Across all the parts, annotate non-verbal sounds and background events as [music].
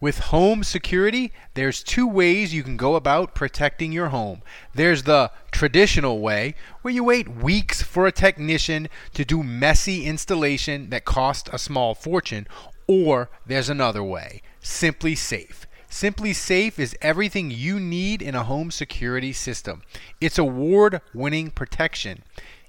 With home security, there's two ways you can go about protecting your home. There's the traditional way, where you wait weeks for a technician to do messy installation that costs a small fortune, or there's another way, SimpliSafe. Simply Safe is everything you need in a home security system. It's award winning protection.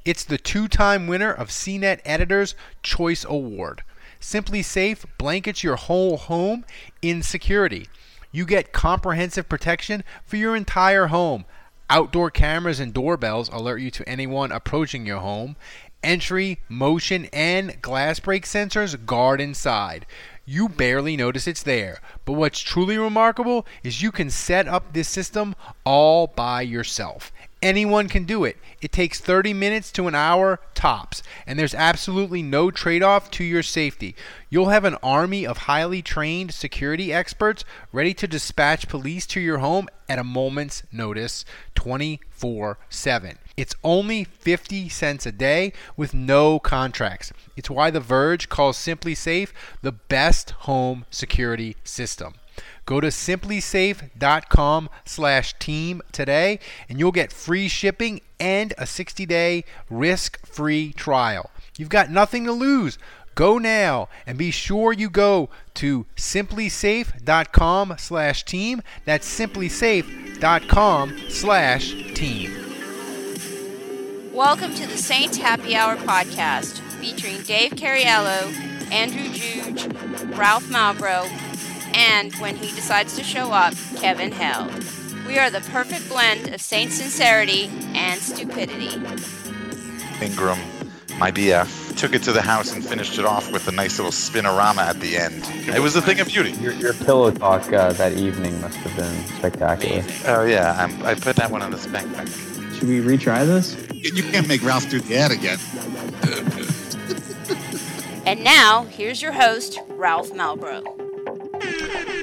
It's the two time winner of CNET Editor's Choice Award. SimpliSafe blankets your whole home in security. You get comprehensive protection for your entire home. Outdoor cameras and doorbells alert you to anyone approaching your home. Entry, motion, and glass break sensors guard inside. You barely notice it's there. But what's truly remarkable is you can set up this system all by yourself. Anyone can do it. It takes 30 minutes to an hour tops, and there's absolutely no trade off to your safety. You'll have an army of highly trained security experts ready to dispatch police to your home at a moment's notice 24 7. It's only 50 cents a day with no contracts. It's why The Verge calls SimpliSafe the best home security system. Go to simplisafe.com slash team today and you'll get free shipping and a 60-day risk-free trial. You've got nothing to lose. Go now and be sure you go to simplisafe.com slash team. That's simplisafe.com slash team. Welcome to the Saints Happy Hour podcast featuring Dave Cariello, Andrew Juge, Ralph Malbrough, and when he decides to show up, Kevin Held. We are the perfect blend of Saint sincerity and stupidity. Ingram, my BF, took it to the house and finished it off with a nice little spinorama at the end. It was a thing of beauty. Your, your pillow talk uh, that evening must have been spectacular. Oh yeah, I'm, I put that one on the spec back. Should we retry this? You can't make Ralph do the ad again. And now, here's your host, Ralph Malbrough.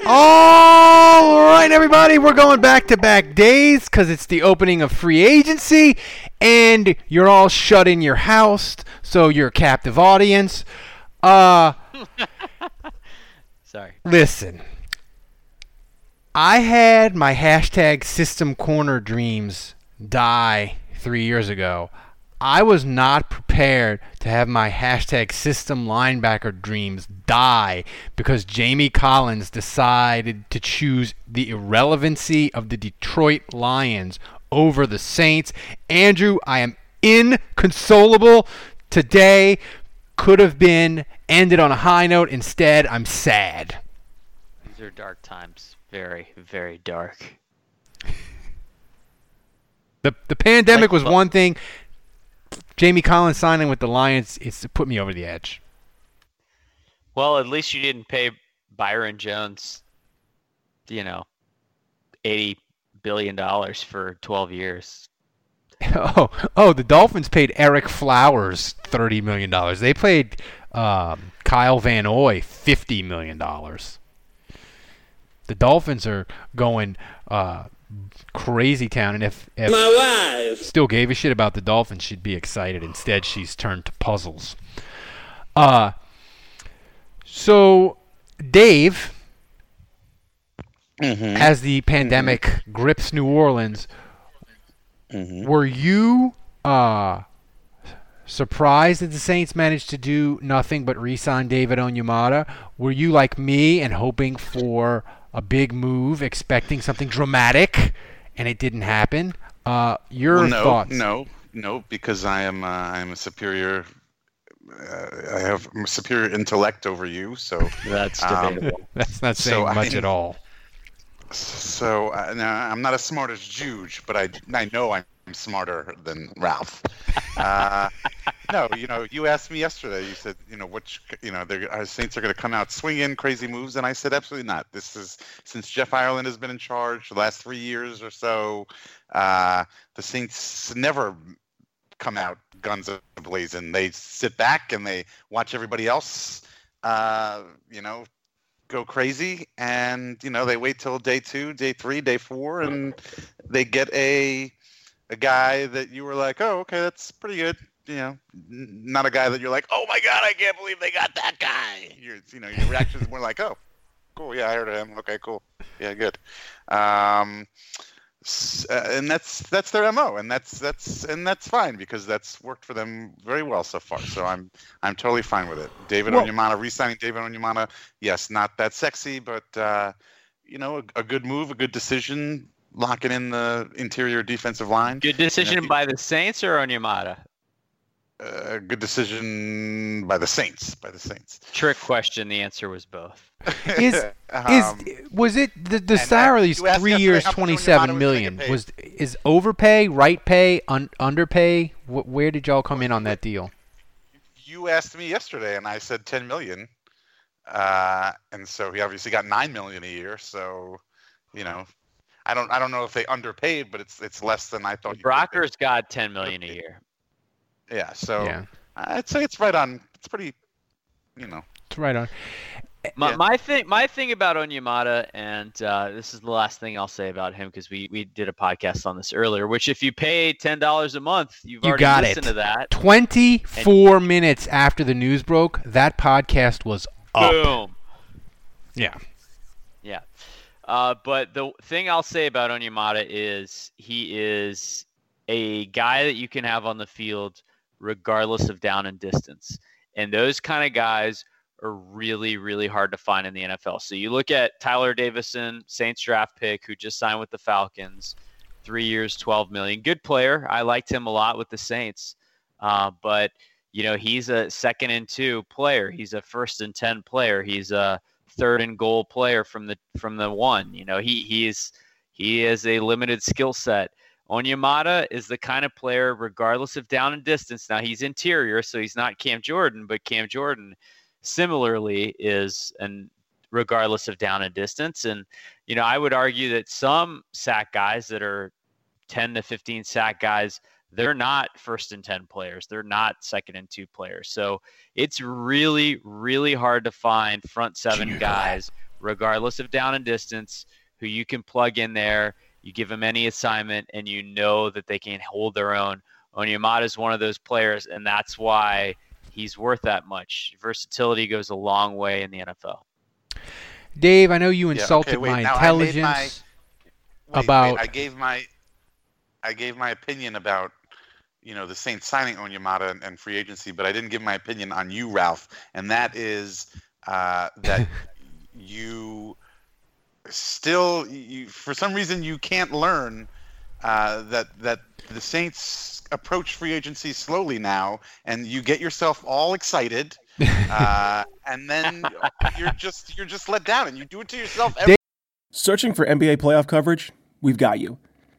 All right, everybody, we're going back to back days because it's the opening of free agency and you're all shut in your house, so you're a captive audience. Uh, Sorry. listen, I had my hashtag system corner dreams die three years ago. I was not prepared to have my hashtag system linebacker dreams die because Jamie Collins decided to choose the irrelevancy of the Detroit Lions over the Saints. Andrew, I am inconsolable today. Could have been ended on a high note. Instead, I'm sad. These are dark times. Very, very dark. [laughs] The the pandemic Like- was one thing. Jamie Collins signing with the Lions, it's put me over the edge. Well, at least you didn't pay Byron Jones, you know, eighty billion dollars for twelve years. [laughs] Oh, oh, the Dolphins paid Ereck Flowers thirty million dollars. They paid um, Kyle Van Noy fifty million dollars. The Dolphins are going uh, crazy town, and if, if My wife. still gave a shit about the Dolphins, she'd be excited. Instead, she's turned to puzzles. Uh, so Dave, Mm-hmm. as the pandemic grips New Orleans, Mm-hmm. were you uh, surprised that the Saints managed to do nothing but re-sign David Onyemata? Were you like me and hoping for a big move, expecting something dramatic, and it didn't happen? Uh, your Well, no, thoughts? no, no, because I am uh, I am a superior. Uh, I have superior intellect over you, so That's um. [laughs] That's not So saying much I- at all. So uh, now I'm not as smart as Juge, but I I know I'm smarter than Ralph. Uh, no, you know, you asked me yesterday. You said, you know, which, you know, the Saints are going to come out swinging crazy moves, and I said, absolutely not. This is since Jeff Ireland has been in charge the last three years or so. Uh, the Saints never come out guns blazing. They sit back and they watch everybody else, uh, you know, go crazy, and you know they wait till day two, day three, day four, and they get a a guy that you were like, oh, okay, that's pretty good. You know, not a guy that you're like, oh my god, I can't believe they got that guy. Your, you know, your reaction is more like, oh, cool, yeah, I heard of him. Okay, cool, yeah, good. Um, uh, and that's that's their mo, and that's that's and that's fine because that's worked for them very well so far. So I'm I'm totally fine with it. David well, Onyemata, re-signing David Onyemata, yes, not that sexy, but uh, you know, a, a, good move, a good decision, locking in the interior defensive line. Good decision by the Saints or Onyemata? a good decision by the Saints. By the Saints. Trick question. The answer was both. [laughs] is [laughs] um, is was it the the salary is three years, twenty seven million? Was is overpay, right pay, un, underpay? Wh- where did y'all come in on that deal? You asked me yesterday, and I said ten million. Uh, and so he obviously got nine million a year. So, you know, I don't I don't know if they underpaid, but it's it's less than I thought. Brockers got ten million a year. Yeah, so yeah. I'd say it's right on. It's pretty, you know. It's right on. My, yeah. my thing, my thing about Onyemata, and uh, this is the last thing I'll say about him because we, we did a podcast on this earlier. Which, if you pay ten dollars a month, you've you already got listened it. to that. Twenty four minutes after the news broke, that podcast was up. Boom. Yeah. Yeah. Uh, but the thing I'll say about Onyemata is he is a guy that you can have on the field regardless of down and distance. And those kind of guys are really, really hard to find in the NFL. So you look at Tyler Davison, Saints draft pick, who just signed with the Falcons, three years, 12 million. Good player. I liked him a lot with the Saints. Uh, but, you know, he's a second and two player. He's a first and 10 player. He's a third and goal player from the, from the one, you know, he, he's, he is a limited skill set. Onyemata is the kind of player, regardless of down and distance. Now he's interior, so he's not Cam Jordan, but Cam Jordan similarly is, and regardless of down and distance. And you know, I would argue that some sack guys that are 10 to 15 sack guys, they're not first and 10 players. They're not second and two players. So it's really, really hard to find front seven guys, regardless of down and distance, who you can plug in there you give them any assignment, and you know that they can hold their own. Onyemata is one of those players, and that's why he's worth that much. Versatility goes a long way in the NFL. Dave, I know you insulted yeah, okay, wait, my intelligence my, wait, about. Wait, I gave my, I gave my opinion about, you know, the Saints signing Onyemata and, and free agency, but I didn't give my opinion on you, Ralph, and that is uh, that [laughs] you still, you, for some reason, you can't learn uh, that that the Saints approach free agency slowly now, and you get yourself all excited, [laughs] uh, and then you're just you're just let down, and you do it to yourself. Every- Searching for NBA playoff coverage? We've got you.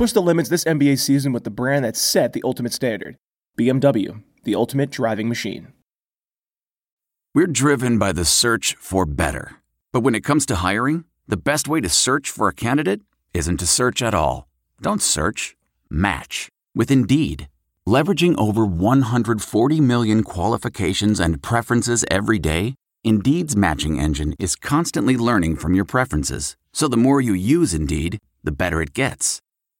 Push the limits this NBA season with the brand that set the ultimate standard BMW, the ultimate driving machine. We're driven by the search for better. But when it comes to hiring, the best way to search for a candidate isn't to search at all. Don't search, match with Indeed. Leveraging over 140 million qualifications and preferences every day, Indeed's matching engine is constantly learning from your preferences. So the more you use Indeed, the better it gets.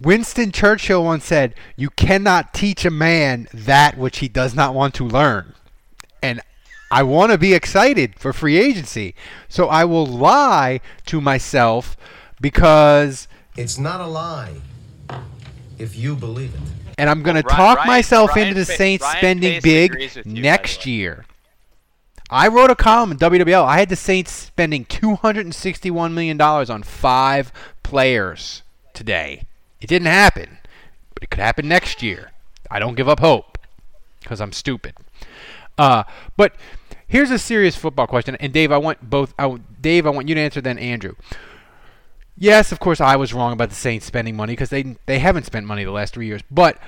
Winston Churchill once said, "You cannot teach a man that which he does not want to learn." And I want to be excited for free agency, so I will lie to myself because It's not a lie if you believe it. and I'm going to Well, talk Ryan- myself Ryan into the Saints Ryan spending Pace big you, next year. I wrote a column in WWL. I had the Saints spending 261 million dollars on five players today. It didn't happen, but it could happen next year. I don't give up hope because I'm stupid. Uh, but here's a serious football question, and Dave, I want both. I, Dave, I want you to answer, then Andrew. Yes, of course, I was wrong about the Saints spending money because they they haven't spent money the last three years. But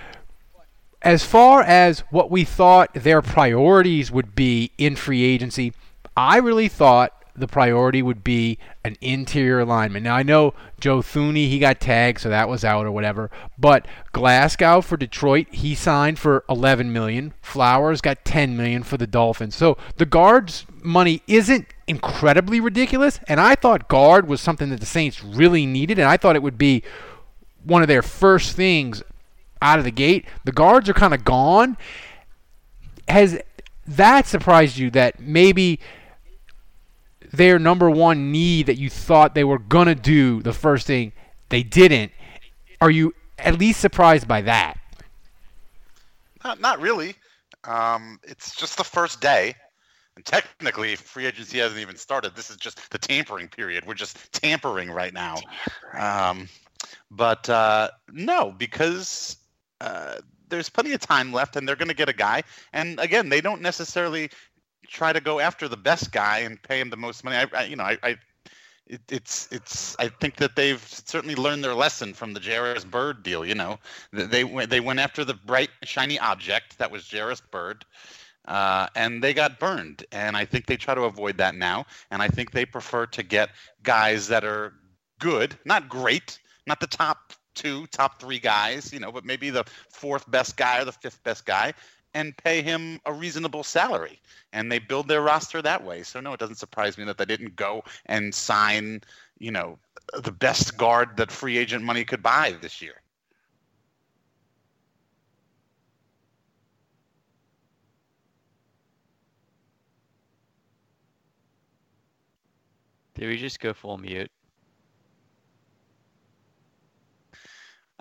as far as what we thought their priorities would be in free agency, I really thought the priority would be an interior alignment. Now I know Joe Thuney he got tagged, so that was out or whatever. But Glasgow for Detroit, he signed for 11 million. Flowers got 10 million for the Dolphins. So the guards money isn't incredibly ridiculous, and I thought guard was something that the Saints really needed, and I thought it would be one of their first things out of the gate. The guards are kind of gone. Has that surprised you that maybe their number one need that you thought they were going to do the first thing they didn't? Are you at least surprised by that? Not, not really. Um, it's just the first day. And technically, free agency hasn't even started. This is just the tampering period. We're just tampering right now. Um, but uh, no, because uh, there's plenty of time left, and they're going to get a guy. And again, they don't necessarily try to go after the best guy and pay him the most money. I, I you know, I, I it, it's it's. I think that they've certainly learned their lesson from the Jairus Byrd deal. You know, they they went after the bright shiny object that was Jairus Byrd, uh, and they got burned. And I think they try to avoid that now. And I think they prefer to get guys that are good, not great, not the top two, top three guys, you know, but maybe the fourth best guy or the fifth best guy, and pay him a reasonable salary. And they build their roster that way. So no, it doesn't surprise me that they didn't go and sign, you know, the best guard that free agent money could buy this year. Did we just go full mute?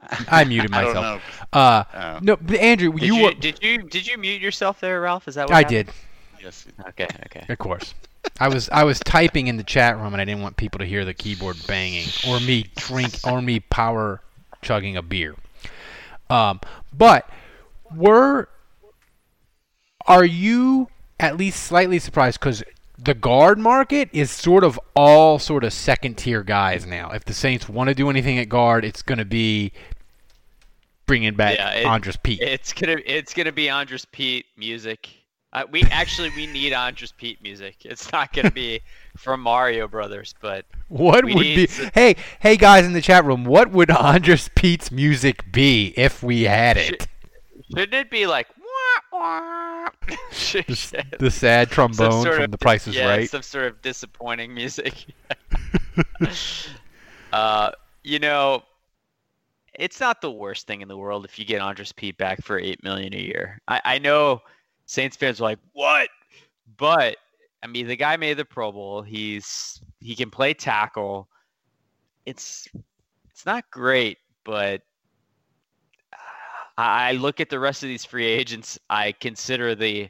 [laughs] I muted I don't myself. Uh, Oh. no, but Andrew, Did you, you, were. did you did you mute yourself there, Ralph? Is that what I happened? did. Yes. Okay, okay. Of course. I was I was typing in the chat room and I didn't want people to hear the keyboard banging or me drink or me power chugging a beer. Um, but were are you at least slightly surprised because the guard market is sort of all sort of second tier guys now. If the Saints want to do anything at guard, it's going to be bringing back Yeah, it- Andrus Peat. It's gonna it's gonna be Andrus Peat music. Uh, we actually we need Andrus Peat music. It's not gonna be [laughs] from Mario Brothers, but What would be? Hey, hey, guys in the chat room, what would [laughs] Andrus Peat's music be if we had it? Shouldn't it be like [laughs] The sad trombone sort from of- The Price is yeah, Right. Some sort of disappointing music. [laughs] [laughs] uh, you know, it's not the worst thing in the world if you get Andrus Peat back for eight million a year. I, I know Saints fans are like, what? But I mean, the guy made the Pro Bowl. He's he can play tackle. It's it's not great, but I look at the rest of these free agents. I consider the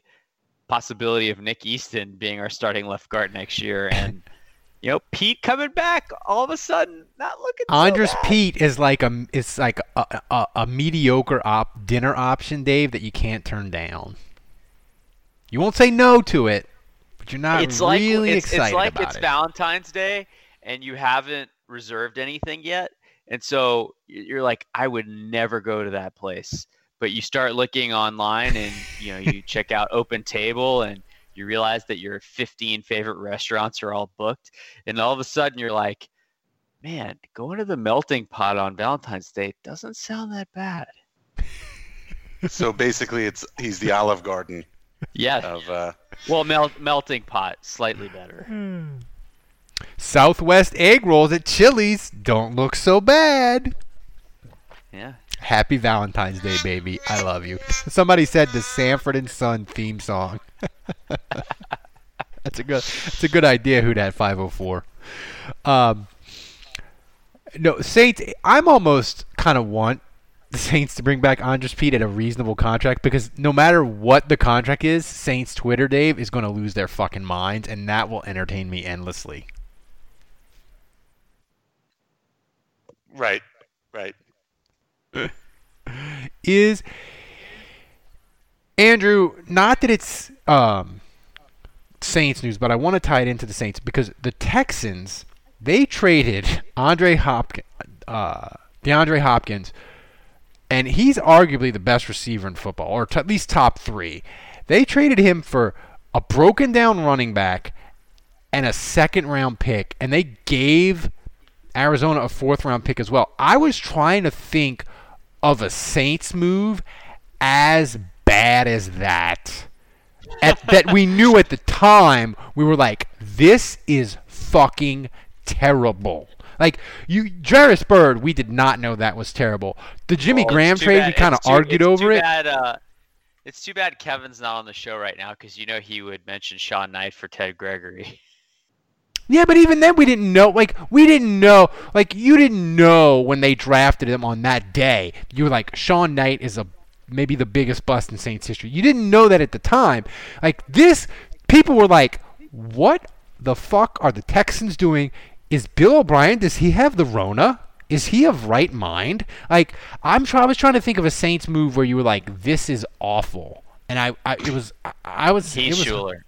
possibility of Nick Easton being our starting left guard next year, and you know Peat coming back all of a sudden, not looking. so Andrus bad. Peat is like a is like a, a, a mediocre op dinner option, Dave, that you can't turn down. You won't say no to it, but you're not it's like really it's, excited it's like about it's it. Valentine's Day and you haven't reserved anything yet, and so you're like, I would never go to that place. But you start looking online, and you know you check out Open Table, and you realize that your 15 favorite restaurants are all booked, and all of a sudden you're like, man, going to the melting pot on Valentine's Day doesn't sound that bad. So basically, it's he's the Olive Garden Yeah. Of uh, Well, mel- melting pot, slightly better. Southwest egg rolls at Chili's don't look so bad. Yeah. Happy Valentine's Day, baby. I love you. Somebody said the Sanford and Son theme song. [laughs] that's a good. That's a good idea. Who that 504? Um, no Saints. I'm almost kind of want the Saints to bring back Andrus Peat at a reasonable contract because no matter what the contract is, Saints Twitter Dave is going to lose their fucking minds, and that will entertain me endlessly. Right, right. [laughs] is Andrew. Not that it's um, Saints news, but I want to tie it into the Saints because the Texans they traded Andre Hopkins, uh, DeAndre Hopkins, and he's arguably the best receiver in football, or t- at least top three. They traded him for a broken down running back and a second round pick, and they gave Arizona a fourth round pick as well. I was trying to think of a Saints move as bad as that. At, [laughs] that we knew at the time, we were like, this is fucking terrible. Like you, Jairus Byrd, we did not know that was terrible. The Jimmy Well, Graham trade, bad- we kind of argued over it. Bad, uh, it's too bad Kevin's not on the show right now because you know he would mention Shawn Knight for Ted Gregory. [laughs] Yeah, but even then we didn't know. Like we didn't know. Like you didn't know when they drafted him on that day. You were like, Shawn Knight is a maybe the biggest bust in Saints history. You didn't know that at the time. Like this, people were like, what the fuck are the Texans doing? Is Bill O'Brien? Does he have the Rona? Is he of right mind? Like I'm try- I was trying to think of a Saints move where you were like, this is awful, and I, I it was I, I was was, Shuler.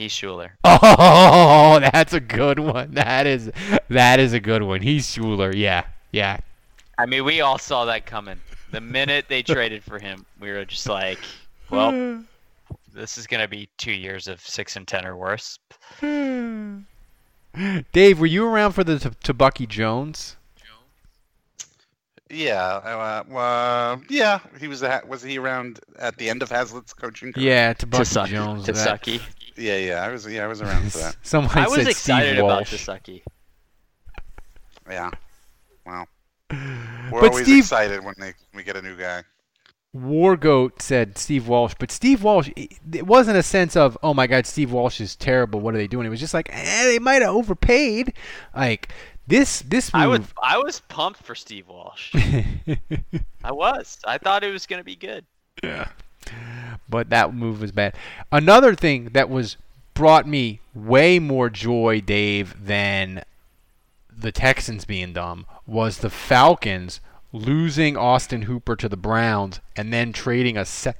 Heath Shuler. [laughs] Oh, that's a good one. That is that is a good one. Heath Shuler. Yeah, yeah. I mean, we all saw that coming. The minute they traded for him, we were just like, well, this is going to be two years of six and ten or worse. [sighs] Dave, were you around for the T- Tebucky Jones? Yeah, uh, well, yeah. He was at, was he around at the end of Haslett's coaching? career? Yeah, Tebucky Tasaki- Jones. that- Tasaki. Yeah, yeah. I was yeah, I was around for that. [laughs] Someone I was said excited Steve about Walsh. Tasaki. Yeah. Well, [sighs] we're But always Steve- excited when they we get a new guy. Wargoat said Steve Walsh, but Steve Walsh, it it wasn't a sense of, oh my God, Steve Walsh is terrible. What are they doing? It was just like, eh, they might have overpaid. Like this, this move. I was I was pumped for Steve Walsh. [laughs] I was. I thought it was going to be good. Yeah. But that move was bad. Another thing that was brought me way more joy, Dave, than the Texans being dumb was the Falcons losing Austin Hooper to the Browns and then trading a sec-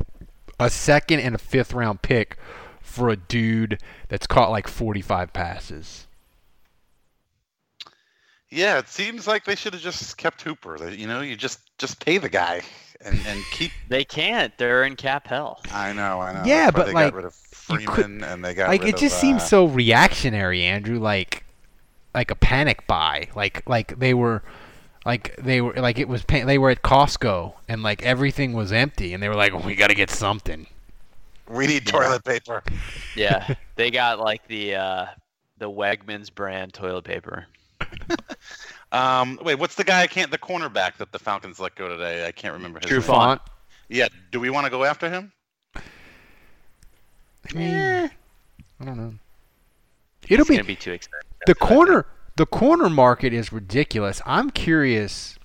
a second and a fifth round pick for a dude that's caught like 45 passes. Yeah, it seems like they should have just kept Hooper. You know, you just just pay the guy and and [laughs] keep. They can't. They're in cap hell. I know, I know. Yeah, That's why but they like got rid of you could- Freeman and they got like rid it just of, seems uh, so reactionary, Andrew. Like like a panic buy. Like like they were like they were like it was pa- they were at Costco and like everything was empty and they were like we got to get something. We need toilet paper. Yeah, they got like the uh, the Wegmans brand toilet paper. [laughs] Um, wait, what's the guy? I can't. The cornerback that the Falcons let go today. I can't remember his True name. Font. Yeah. Do we want to go after him? I mean, I don't know. It'll It's be gonna be too expensive. the corner the corner market is ridiculous. I'm curious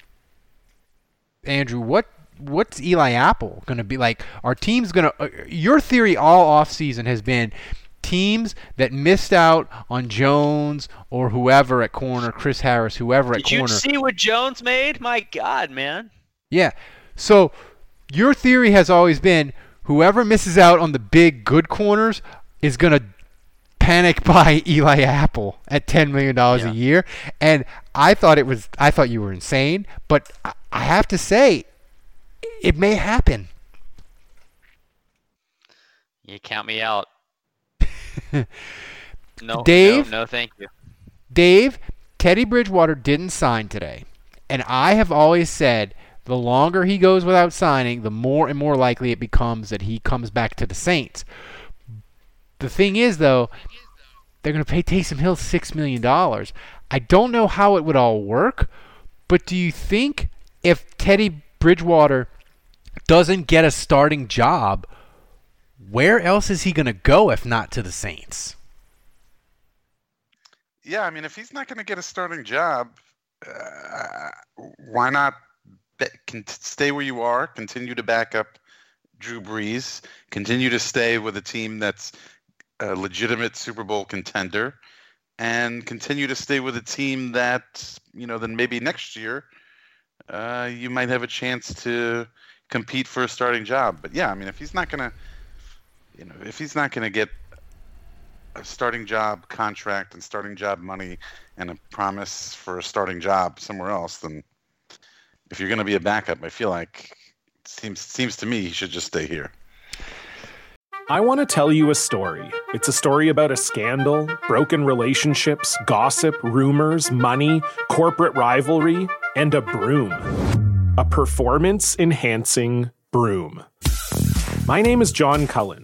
Andrew, what what's Eli Apple going to be like? Our team's going to uh, your theory all off season has been teams that missed out on Jones or whoever at corner, Chris Harris, whoever at corner. Did you see what Jones made? My God, man. Yeah. So your theory has always been whoever misses out on the big good corners is going to panic [laughs] buy Eli Apple at $10 million a year. And I thought it was, I thought you were insane, but I have to say, it may happen. You count me out. [laughs] No, Dave? No, no, thank you. Dave, Teddy Bridgewater didn't sign today. And I have always said the longer he goes without signing, the more and more likely it becomes that he comes back to the Saints. The thing is, though, they're going to pay Taysom Hill $6 million. I don't know how it would all work, but do you think if Teddy Bridgewater doesn't get a starting job, where else is he going to go if not to the Saints? Yeah, I mean, if he's not going to get a starting job, uh, why not be, can stay where you are, continue to back up Drew Brees, continue to stay with a team that's a legitimate Super Bowl contender, and continue to stay with a team that you know then maybe next year uh, you might have a chance to compete for a starting job. But yeah, I mean, if he's not gonna, you know, if he's not gonna get a starting job contract and starting job money and a promise for a starting job somewhere else, then if you're going to be a backup, I feel like it seems seems to me he should just stay here. I want to tell you a story. It's a story about a scandal, broken relationships, gossip, rumors, money, corporate rivalry, and a broom. A performance enhancing broom. My name is John Cullen.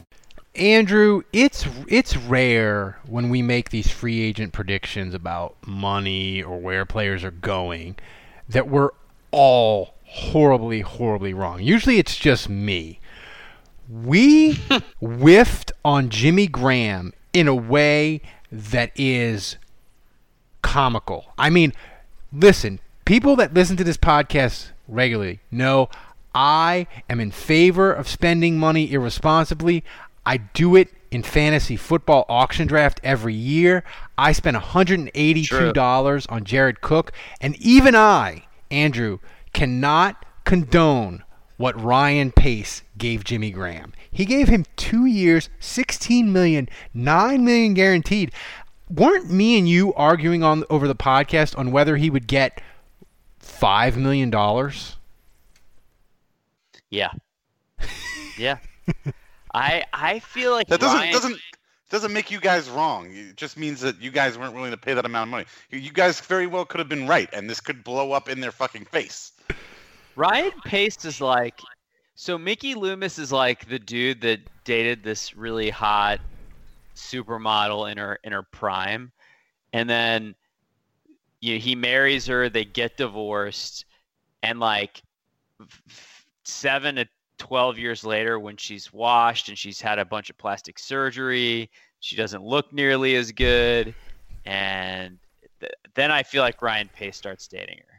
Andrew, it's it's rare when we make these free agent predictions about money or where players are going that we're all horribly horribly wrong. Usually it's just me. We [laughs] whiffed on Jimmy Graham in a way that is comical. I mean, listen, people that listen to this podcast regularly know I am in favor of spending money irresponsibly. I do it in fantasy football auction draft every year. I spent $182 True. on Jared Cook, and even I, Andrew, cannot condone what Ryan Pace gave Jimmy Graham. He gave him 2 years, 16 million, 9 million guaranteed. Weren't me and you arguing on over the podcast on whether he would get 5 million dollars? Yeah. Yeah. [laughs] I I feel like That doesn't Ryan, doesn't doesn't make you guys wrong. It just means that you guys weren't willing to pay that amount of money. You- guys very well could have been right, and this could blow up in their fucking face. Ryan Pace is like so Mickey Loomis is like the dude that dated this really hot supermodel in her in her prime and then you know, he marries her they get divorced and like 7 to 12 years later when she's washed and she's had a bunch of plastic surgery she doesn't look nearly as good and th- then I feel like Ryan Pace starts dating her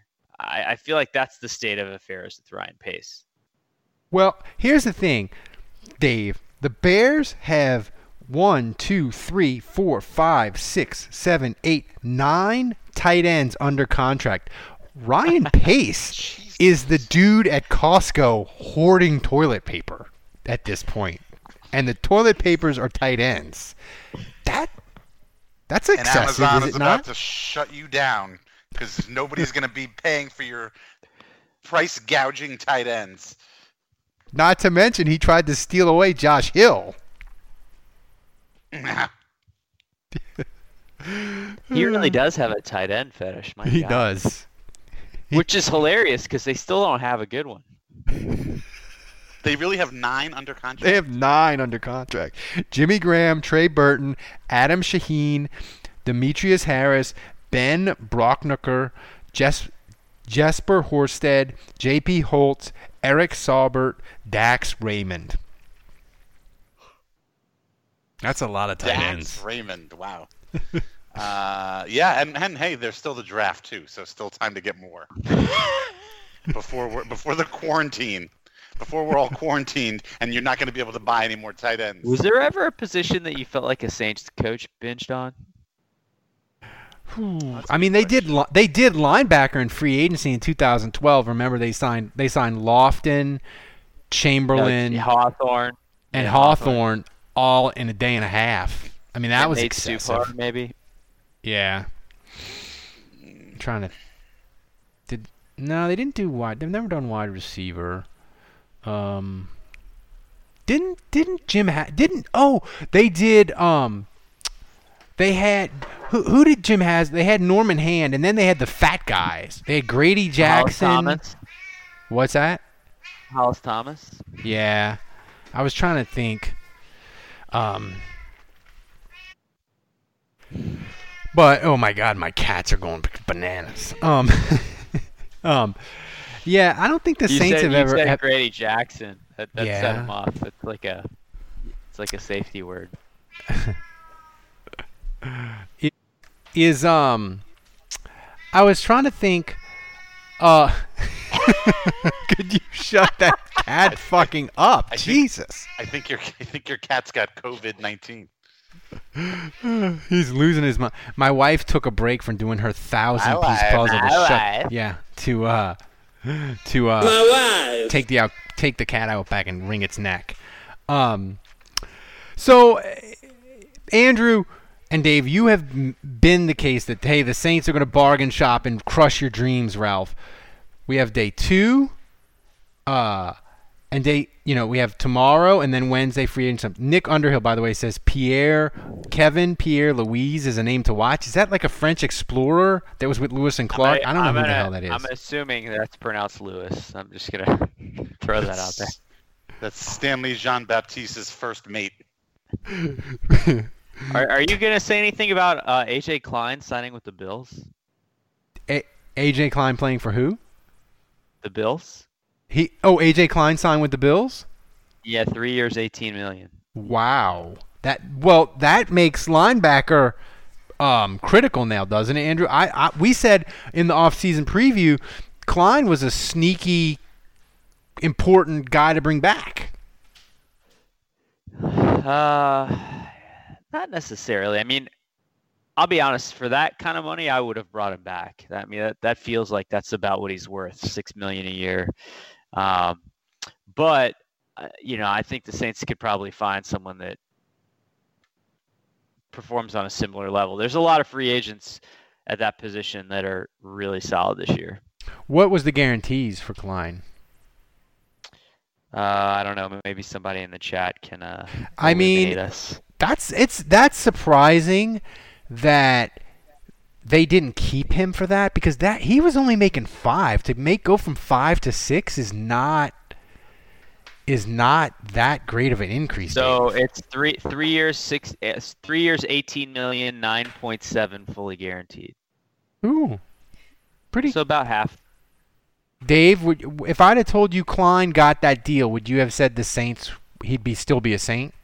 I, I feel like that's the state of affairs with Ryan Pace. Well, here's the thing, Dave. The Bears have one, two, three, four, five, six, seven, eight, nine tight ends under contract. Ryan [laughs] Pace is the dude at Costco hoarding toilet paper at this point, and the toilet papers are tight ends. That that's excessive. And excessive, Amazon is is it about not? to shut you down because nobody's going to be paying for your price gouging tight ends. Not to mention he tried to steal away Josh Hill. [laughs] Nah. He really [laughs] does have a tight end fetish. My He God. does. Which is hilarious because they still don't have a good one. [laughs] They really have nine under contract. They have nine under contract. Jimmy Graham, Trey Burton, Adam Shaheen, Demetrius Harris, Ben Braunecker, Jes- Jesper Horsted, J.P. Holtz, Eric Saubert, Dax Raymond. That's a lot of tight Dax ends. Raymond. Wow. [laughs] uh, yeah, and, and hey, there's still the draft too, so still time to get more [laughs] before we're, before the quarantine, before we're all quarantined, and you're not going to be able to buy any more tight ends. Was there ever a position that you felt like a Saints coach binged on? I mean, they did li- they did linebacker in free agency in 2012. Remember, they signed they signed Lofton, Chamberlain, Hawthorne, and Yeah, Hawthorne all in a day and a half. I mean, that And was Nate excessive. Stupar, maybe. Yeah. trying to. Did no? They didn't do wide. They've never done wide receiver. Um. Didn't didn't Jim ha- didn't oh they did um. They had who who did Jim has? They had Norman Hand, and then they had the fat guys. They had Grady Jackson. Thomas. What's that? Hollis Thomas. Yeah, I was trying to think. Um, but oh my god, my cats are going bananas. Um, [laughs] um, yeah, I don't think the you Saints said, have you ever. said have- Grady Jackson. That, that set him off. It's like a, it's like a safety word. [laughs] It is um I was trying to think uh [laughs] could you shut that cat fucking up? I think- Jesus. I think your I think your cat's got COVID nineteen. [laughs] He's losing his mind. My wife took a break from doing her thousand My piece wife, puzzle to my shut yeah, to uh to uh My wife. take the out take the cat out back and wring its neck. Um so uh, Andrew and Dave, you have been the case that hey, the Saints are going to bargain shop and crush your dreams, Ralph. We have day two, uh, and day you know we have tomorrow and then Wednesday free agent. Nick Underhill, by the way, says Pierre Kevin Pierre Louis is a name to watch. Is that like a French explorer that was with Lewis and Clark? I, don't know I'm who gonna- hell that is. I'm assuming that's pronounced Lewis. I'm just gonna [laughs] throw that out there. That's Stanley Jean Baptiste's first mate. [laughs] Are, are you gonna say anything about uh, AJ Klein signing with the Bills? A- AJ Klein playing for who? The Bills? He oh AJ Klein signed with the Bills. Yeah, three years, eighteen million. Wow. That well, that makes linebacker um, critical now, doesn't it, Andrew? I, I we said in the offseason preview, Klein was a sneaky, important guy to bring back. Uh, not necessarily. I mean, I'll be honest. For that kind of money, I would have brought him back. I mean, that, that feels like that's about what he's worth, six million a year. Um, but uh, you know, I think the Saints could probably find someone that performs on a similar level. There's a lot of free agents at that position that are really solid this year. What was the guarantees for Klein? Uh, I don't know. Maybe somebody in the chat can. Uh, I mean, us. that's it's that's surprising that they didn't keep him for that because that he was only making five. To make go from five to six is not is not that great of an increase. So Dave. it's three three years six three years eighteen million nine point seven fully guaranteed. Ooh, pretty. So about half. Dave, would, if I'd have told you Klein got that deal, would you have said the Saints he'd be still be a Saint?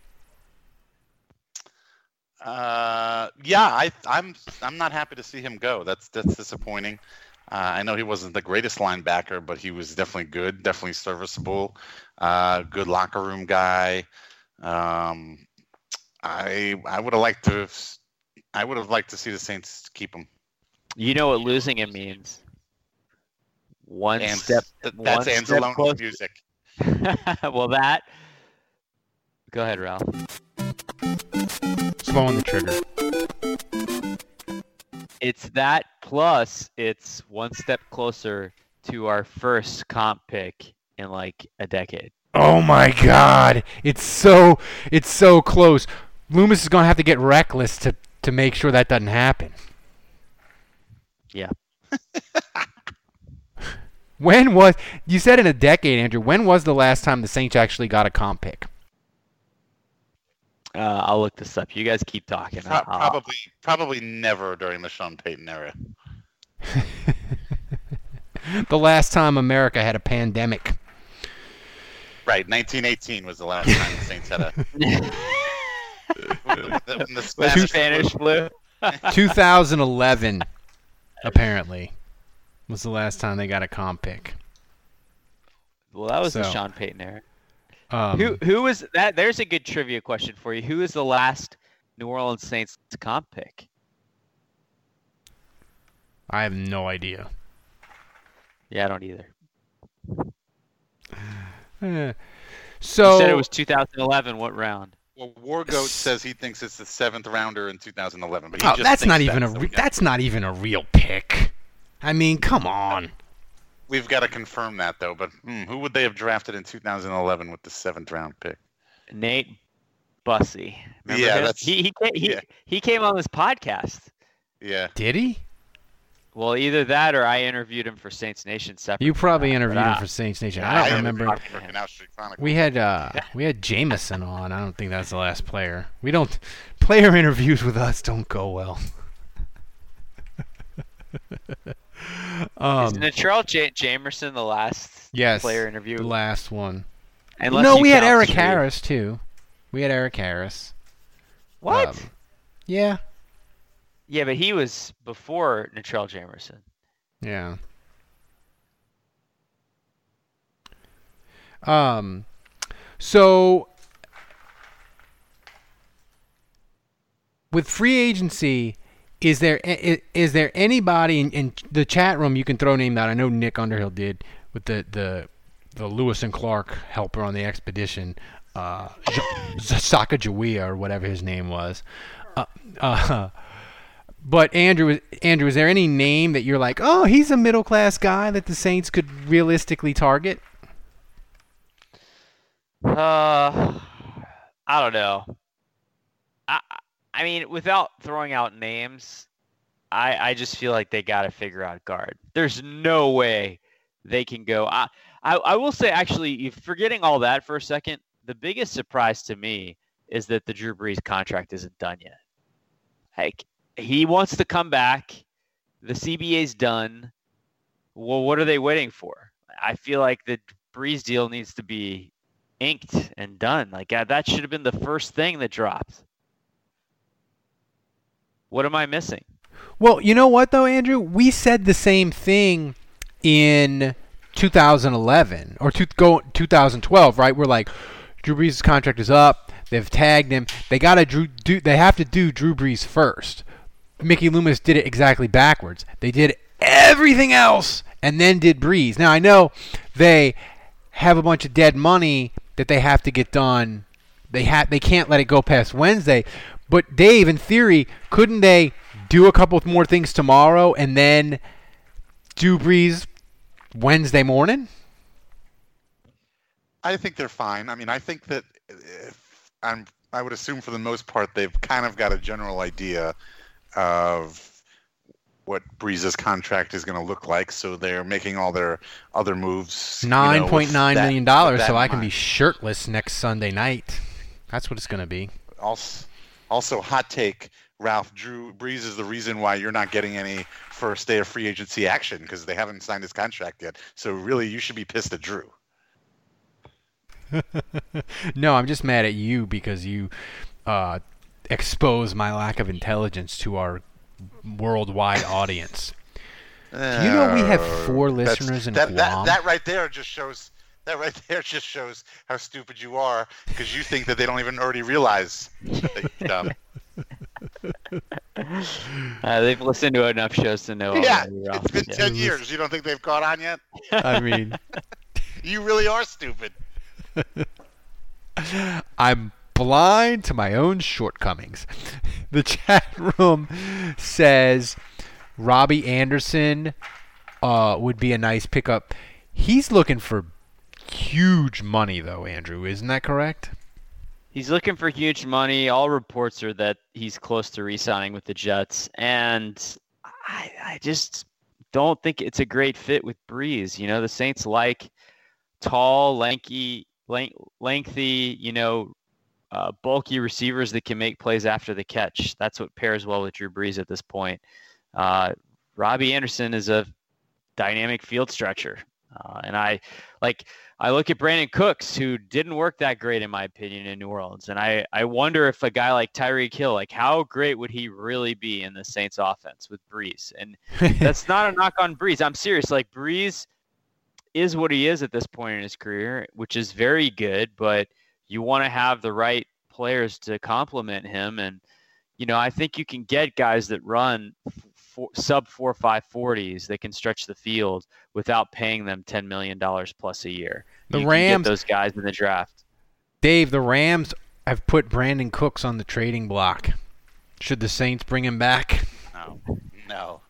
Uh, yeah, I, I'm I'm not happy to see him go. That's that's disappointing. Uh, I know he wasn't the greatest linebacker, but he was definitely good, definitely serviceable, uh, good locker room guy. Um, I I would have liked to I would have liked to see the Saints keep him. You know what losing him means? One And step. th- that's closer. music. [laughs] well, that. Go ahead, Ralph. Slowing the trigger. It's that plus it's one step closer to our first comp pick in like a decade. Oh my God! It's so it's so close. Loomis is gonna have to get reckless to to make sure that doesn't happen. Yeah. [laughs] When was you said in a decade, Andrew? When was the last time the Saints actually got a comp pick? Uh, I'll look this up. You guys keep talking. Pro- probably probably never during the Sean Payton era. [laughs] The last time America had a pandemic. Right, 1918 was the last time the Saints had a. when the, when the Spanish, Spanish flu. [laughs] 2011, apparently, was the last time they got a comp pick. Well, that was the So, Sean Payton era. Um, who who was that? There's a good trivia question for you. Who is the last New Orleans Saints comp pick? I have no idea. Yeah, I don't either. [sighs] So you said it was 2011. What round? well, Wargoat says he thinks it's the seventh rounder in 2011, but he Oh, just that's not even that, a re- we got- that's not even a real pick. I mean, come on. We've got to confirm that though. But hmm, who would they have drafted in 2011 with the seventh round pick? Nate Bussey. Remember Yeah, him? that's- he he came, he, yeah. he came on this podcast. Yeah. Did he? Well, either that or I interviewed him for Saints Nation separate. You probably interviewed but, him for Saints Nation. yeah, I don't I remember. interviewed him for Canal Street Chronicle. We had uh, we had Jamerson on. I don't think that's the last player. We don't player interviews with us don't go well. [laughs] um, is Natrell J- Jamerson the last yes, player interview? last one. Unless no, we had Eric Street. Harris too. We had Eric Harris. What? Um, yeah, yeah, but he was before Natrell Jamerson. yeah. Um, so with free agency, is there is there anybody in, in the chat room you can throw a name out? I know Nick Underhill did with the the the Lewis and Clark helper on the expedition, uh, Sacagawea or whatever his name was. Uh, uh, but Andrew, Andrew, is there any name that you're like, oh, he's a middle class guy that the Saints could realistically target? Uh, I don't know. I I mean, without throwing out names, I I just feel like they got to figure out guard. There's no way they can go. I I, I will say actually, forgetting all that for a second, the biggest surprise to me is that the Drew Brees contract isn't done yet. Like he wants to come back. The CBA's done. Well, what are they waiting for? I feel like the Brees deal needs to be inked and done. Like uh, that should have been the first thing that dropped. What am I missing? Well, you know what though, Andrew? We said the same thing in 2011 or go 2012, right? We're like, Drew Brees' contract is up. They've tagged him. They gotta do. They have to do Drew Brees first. Mickey Loomis did it exactly backwards. They did everything else and then did Brees. Now I know they have a bunch of dead money that they have to get done. They have they can't let it go past Wednesday. But Dave, in theory, couldn't they do a couple more things tomorrow and then do Brees Wednesday morning? I think they're fine. I mean, I think that if I'm, I would assume for the most part they've kind of got a general idea of what Brees's contract is going to look like, so they're making all their other moves. you know, Nine point nine that- million with dollars, so I can be shirtless next Sunday night. That's what it's going to be. Also, also, hot take: Ralph Drew Brees is the reason why you're not getting any first day of free agency action because they haven't signed his contract yet. So really, you should be pissed at Drew. [laughs] no, I'm just mad at you because you uh, expose my lack of intelligence to our worldwide audience. Do you know we have four Uh, listeners in that, Guam? that, that right there just shows that right [laughs] there just shows how stupid you are because you think that they don't even already realize that you're dumb. Uh, they've listened to enough shows to know. [laughs] yeah, already, it's been Yeah. ten years. You don't think they've caught on yet? I mean, [laughs] you really are stupid. I'm blind to my own shortcomings. The chat room says Robbie Anderson uh, would be a nice pickup. He's looking for huge money, though, Andrew. Isn't that correct? He's looking for huge money. All reports are that he's close to re-signing with the Jets, and I, I just don't think it's a great fit with Brees. You know, the Saints like tall, lanky, lank, lengthy, you know, uh, bulky receivers that can make plays after the catch. That's what pairs well with Drew Brees at this point. Uh, Robbie Anderson is a dynamic field stretcher, uh, and I like. I look at Brandin Cooks, who didn't work that great in my opinion in New Orleans, and I I wonder if a guy like Tyreek Hill, like how great would he really be in the Saints offense with Brees? And [laughs] that's not a knock on Brees. I'm serious. Like Brees is what he is at this point in his career, which is very good, but you want to have the right players to complement him. And, you know, I think you can get guys that run four, sub four five forties that can stretch the field without paying them $10 million plus a year. The you can Rams- get those guys in the draft. Dave, the Rams have put Brandin Cooks on the trading block. Should the Saints bring him back? No, no,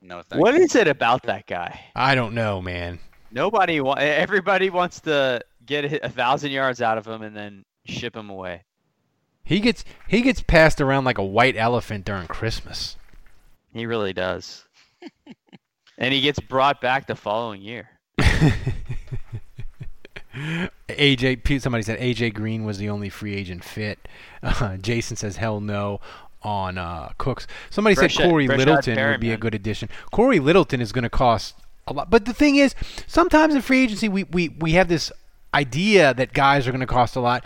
no. Thank What you. is it about that guy? I don't know, man. Nobody wa- everybody wants to get a a thousand yards out of him and then ship him away. He gets he gets passed around like a white elephant during Christmas. He really does. and he gets brought back the following year. [laughs] AJ, somebody said AJ Green was the only free agent fit. [laughs] Uh, Jason says hell no on uh, Cooks. Somebody Fresh- said Cory Littleton would be a good addition. Cory Littleton is going to cost a lot, but the thing is, sometimes in free agency we we, we have this idea that guys are going to cost a lot.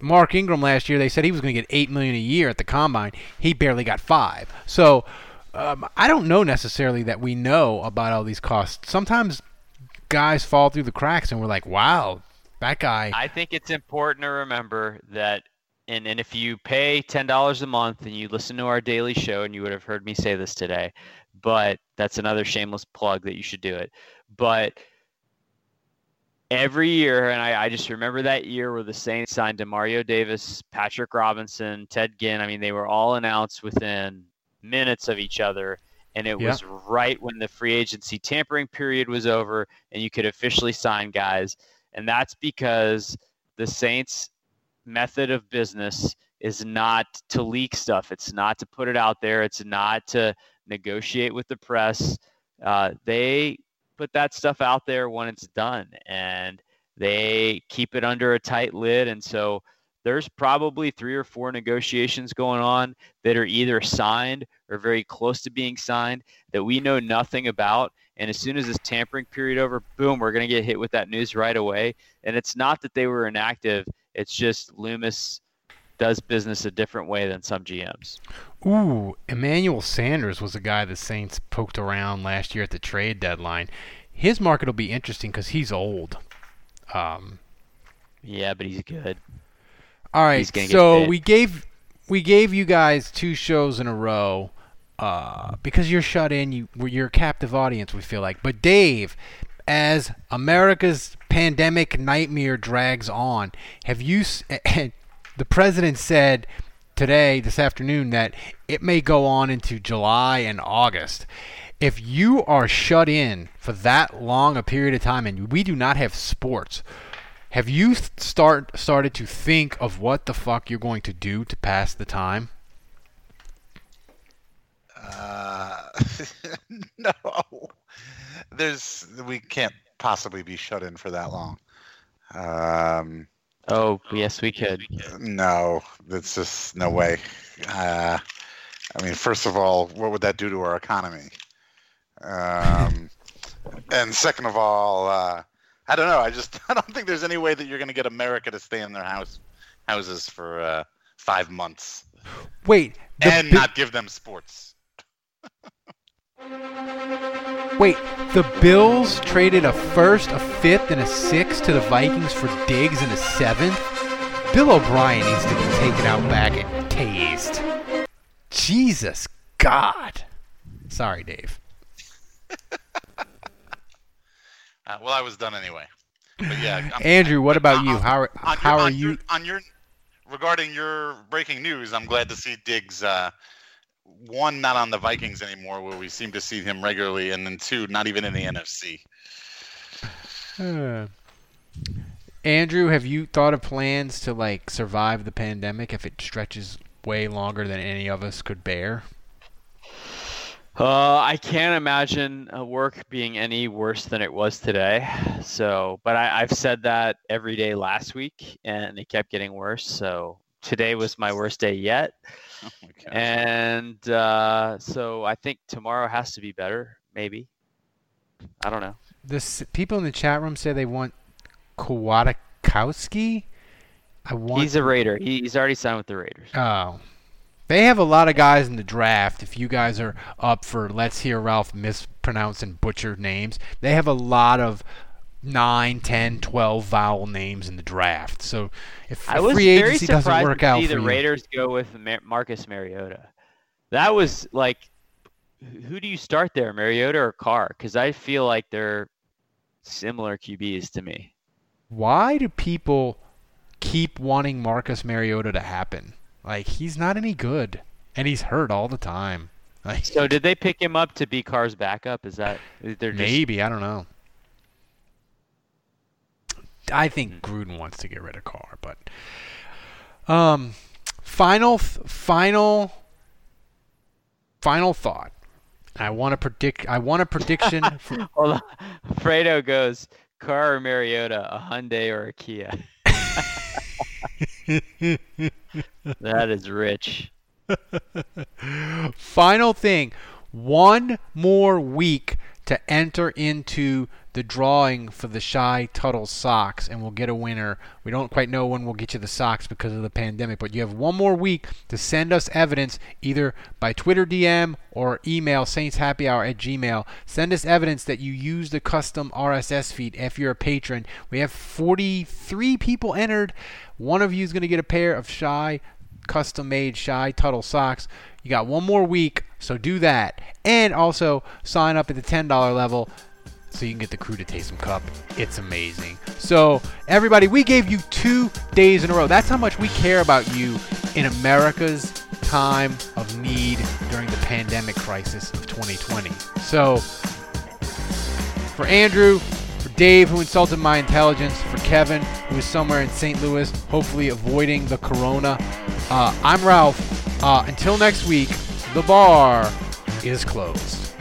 Mark Ingram last year, they said he was going to get eight million a year at the combine. He barely got five. So um, I don't know necessarily that we know about all these costs. Sometimes guys fall through the cracks, and we're like, wow, that guy. I think it's important to remember that and, and if you pay ten dollars a month and you listen to our daily show and you would have heard me say this today, but that's another shameless plug that you should do it. But every year, and I, I just remember that year where the Saints signed Demario Davis, Patrick Robinson, Ted Ginn. I mean, they were all announced within minutes of each other. And it Yeah. was right when the free agency tampering period was over and you could officially sign guys. And that's because the Saints method of business is not to leak stuff. It's not to put it out there. It's not to negotiate with the press. Uh, they put that stuff out there when it's done, and they keep it under a tight lid. And so there's probably three or four negotiations going on that are either signed or very close to being signed that we know nothing about. And as soon as this tampering period over, boom, we're going to get hit with that news right away. And it's not that they were inactive. It's just Loomis does business a different way than some GMs. Ooh, Emmanuel Sanders was a guy the Saints poked around last year at the trade deadline. His market will be interesting because he's old. Um, Yeah, but he's good. All right, so we gave we gave you guys two shows in a row uh, because you're shut in. You you're a captive audience. We feel like, but Dave, as America's pandemic nightmare drags on, have you? [laughs] The president said today, this afternoon, that it may go on into July and August. If you are shut in for that long a period of time and we do not have sports, Have you start started to think of what the fuck you're going to do to pass the time? Uh, [laughs] no, there's we can't possibly be shut in for that long. Um, oh yes, we could. No, that's just no way. Uh, I mean, first of all, what would that do to our economy? Um, and second of all, uh, I don't know. I just [laughs] I don't think there's any way that you're going to get America to stay in their house houses for uh, five months. Wait, and bi- not give them sports. [laughs] Wait, the Bills traded a first, a fifth, and a sixth to the Vikings for Diggs and a seventh? Bill O'Brien needs to be taken out back and tased. Jesus God. Sorry, Dave. [laughs] uh, well, I was done anyway. But yeah, I'm, [laughs] Andrew, what about you? How are, how your, are you? Your, on your regarding your breaking news, I'm glad to see Diggs uh, one not on the Vikings anymore, where we seem to see him regularly, and then two not even in the NFC. Uh, [sighs] Andrew, have you thought of plans to like survive the pandemic if it stretches way longer than any of us could bear? Uh, I can't imagine work being any worse than it was today. So, but I, I've said that every day last week, and it kept getting worse. So today was my worst day yet. [laughs] Oh and uh, so I think tomorrow has to be better, maybe. I don't know. The people in the chat room say they want Kwiatkoski. I want. He's a Raider. He's already signed with the Raiders. Oh, they have a lot of guys in the draft. If you guys are up for, let's hear Ralph mispronounce and butcher names. They have a lot of 9, 10, 12 vowel names in the draft. So if I was free agency very doesn't work to out the you, Raiders go with Mar- Marcus Mariota. That was like, who do you start there, Mariota or Carr? Because I feel like they're similar QBs to me. why do people keep wanting Marcus Mariota to happen? Like he's not any good, and he's hurt all the time. Like So did they pick him up to be Carr's backup? Is that they're just, maybe I don't know. I think Gruden wants to get rid of Carr, but um, final, final, final thought. I want to predict. I want a prediction. [laughs] for, Hold on. Fredo goes Carr or Mariota, a Hyundai or a Kia. [laughs] [laughs] that is rich. [laughs] Final thing. One more week to enter into the drawing for the Shy Tuttle socks, and we'll get a winner. We don't quite know when we'll get you the socks because of the pandemic, but you have one more week to send us evidence either by Twitter DM or email saintshappyhour at gmail. Send us evidence that you use the custom RSS feed if you're a patron. We have 43 people entered. One of you is going to get a pair of Shy custom made Shy Tuttle socks. You got one more week, so do that. And also sign up at the $10 level so you can get the crew to taste some cup. It's amazing. So, everybody, we gave you two days in a row. That's how much we care about you in America's time of need during the pandemic crisis of 2020. So, for Andrew, Dave, who insulted my intelligence, for Kevin, who is somewhere in St. Louis, hopefully avoiding the corona, uh, I'm Ralph. Uh, until next week, the bar is closed.